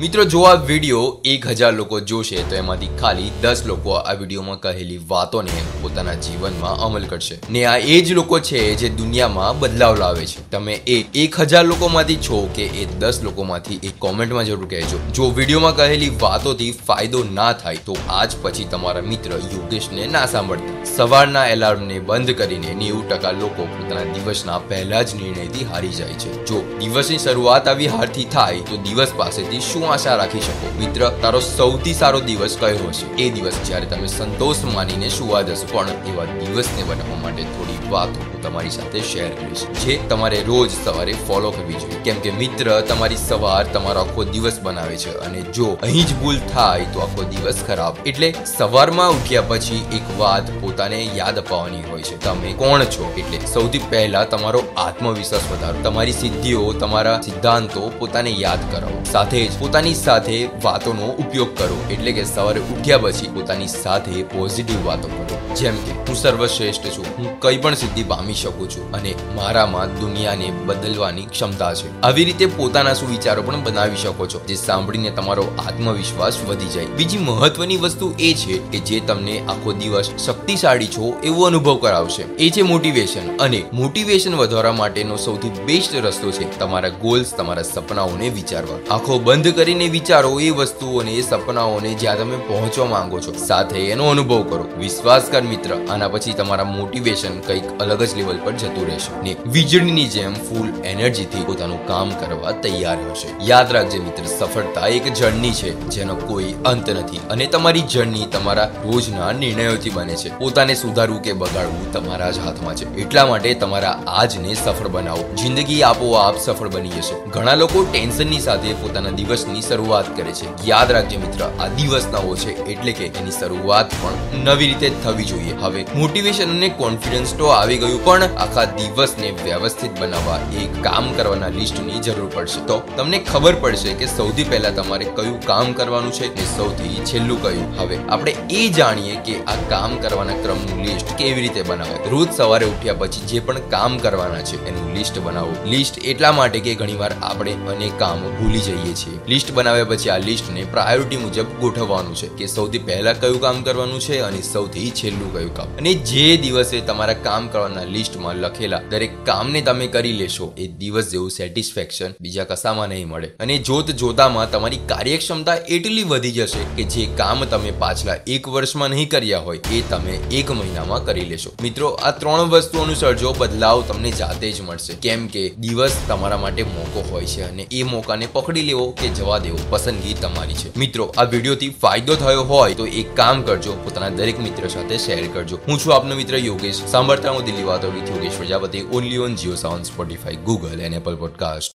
મિત્રો, જો આ વીડિયો એક હજાર લોકો જોશે, તો એમાંથી ખાલી દસ લોકો આ વિડીયોમાં કહેલી વાતોને પોતાના જીવનમાં અમલ કરશે. ને આ એ જ લોકો છે જે દુનિયામાં બદલાવ લાવે છે. તમે એ એક હજાર લોકોમાંથી છો કે એ દસ લોકોમાંથી એક કોમેન્ટમાં જરૂર કહેજો. જો વિડીયોમાં કહેલી વાતોથી ફાયદો ના થાય, તો આજ પછી તમારા મિત્ર યોગેશને ના સાંભળતા. સવારના એલાર્મને બંધ કરીને નેવું ટકા લોકો પોતાના દિવસના પહેલા જ નિર્ણયથી હારી જાય છે. જો દિવસની શરૂઆત આવી હારથી થાય, તો દિવસ પાસેથી શું શું આશા રાખી શકો. મિત્ર, તારો સૌથી સારો દિવસ કયો હશે? એ દિવસ જ્યારે તમે સંતોષ માનીને સુવા જશો પણ એવા દિવસને બનાવવા માટે થોડી વાતો હું તમારી સાથે શેર કરીશ. જે તમારે રોજ સવારે ફોલો કરવી જોઈએ. કેમ કે મિત્ર તમારી સવાર તમારો આખો દિવસ બનાવે છે અને જો અહીં જ ભૂલ થાય તો આખો દિવસ ખરાબ. એટલે સવારમાં ઉઠ્યા પછી એક વાત પોતાને યાદ અપાવવાની હોય છે. તમે કોણ છો? એટલે સૌથી પહેલા તમારો આત્મવિશ્વાસ વધારો. તમારી સિદ્ધિઓ, તમારા સિદ્ધાંતો પોતાને યાદ કરાવો. સાથે જ પોતાની સાથે વાતોનો ઉપયોગ કરો. એટલે કે સવારે ઉઠ્યા પછી પોતાની સાથે પોઝિટિવ વાતો કરો. જેમ કે, હું સર્વશ્રેષ્ઠ છું. હું કઈ પણ સિદ્ધિ પામી શકું છું અને મારામાં દુનિયાને બદલવાની ક્ષમતા છે. આવી રીતે પોતાના સુવિચારો પણ બનાવી શકો છો, જે સાંભળીને તમારો આત્મવિશ્વાસ વધી જાય. બીજી મહત્વની વસ્તુ એ છે કે જે તમને આખો દિવસ શક્તિશાળી છો એવો અનુભવ કરાવશે. એ છે મોટિવેશન અને મોટિવેશન વધારવા માટેનો સૌથી બેસ્ટ રસ્તો છે તમારા ગોલ્સ તમારા સપનાઓને વિચારવા. આખો બંધ કરીને વિચારો એ વસ્તુઓને, એ સપનાઓને જ્યાં તમે પહોંચવા માંગો છો. સાથે એનો અનુભવ કરો. વિશ્વાસ કર મિત્ર, આના પછી તમારા મોટિવેશન કંઈક અલગ જ લેવલ પર જતું રહેશે ને વીજળીની જેમ ફૂલ એનર્જીથી પોતાનું કામ કરવા તૈયાર હશે યાદ રાખજે મિત્ર, સફળતા એક જર્ની છે, જેનો કોઈ અંત નથી અને તમારી જર્ની તમારા રોજના નિર્ણયોથી બને છે. પોતાને સુધારવું કે બગાડવું તમારા જ હાથમાં છે. એટલા માટે તમારા આજને સફળ બનાવો. જિંદગી આપોઆપ સફળ બની જશે. ઘણા લોકો ટેન્શનની સાથે પોતાના દિવસની શરૂઆત કરે છે. યાદ રાખજે મિત્ર, આ દિવસ નવો છે એટલે કે એની શરૂઆત પણ નવી રીતે થવી જોઈએ. હવે મોટિવેશન અને કોન્ફિડન્સ તો આવી ગયું, પણ આખા દિવસને વ્યવસ્થિત બનાવવા એ કામ કરવાના લિસ્ટની જરૂર પડશે. તો તમને ખબર પડશે કે સૌથી પહેલા તમારે કયું કામ કરવાનું છે ને સૌથી છેલ્લું કયું? હવે આપણે એ જાણીએ કે આ કામ કરવાના ક્રમનું લિસ્ટ કેવી રીતે બનાવાય. રોજ સવારે ઉઠ્યા પછી જે પણ કામ કરવાના છે, એનું લિસ્ટ બનાવો. લિસ્ટ એટલા માટે કે ઘણીવાર આપણે અનેક કામ ભૂલી જઈએ છીએ. લિસ્ટ લિસ્ટ બનાવ્યા પછી આ લિસ્ટને પ્રાયોરિટી મુજબ ગોઠવવાનું છે કે સૌથી પહેલા કયું કામ કરવાનું છે અને સૌથી છેલ્લું કયું કામ. અને જે દિવસે તમારા કામ કરવાના લિસ્ટમાં લખેલા દરેક કામને તમે કરી લેશો. એ દિવસ જેવું સેટિસ્ફેક્શન બીજા કશામાં નહીં મળે. અને જોત જોતામાં તમારી કાર્યક્ષમતા એટલી વધી જશે કે જે કામ તમે પાછલા એક વર્ષમાં નહીં કર્યા હોય, એ તમે એક મહિનામાં કરી લેશો. મિત્રો, આ ત્રણ વસ્તુ અનુસરજો, બદલાવ તમને જાતે જ મળશે. કેમ કે દિવસ તમારા માટે મોકો હોય છે અને એ મોકાને પકડી લેવો કે જવા જવા દેવો પસંદગી તમારી છે. મિત્રો, આ વિડીયોથી ફાયદો થયો હોય તો એક કામ કરજો, પોતાના દરેક મિત્ર સાથે શેર કરજો. હું છું આપનો મિત્ર યોગેશ. સાંભળતા હું દિલ્હી વાતો. Yogesh Prajapati only on Jio Saavn Spotify Google and Apple podcast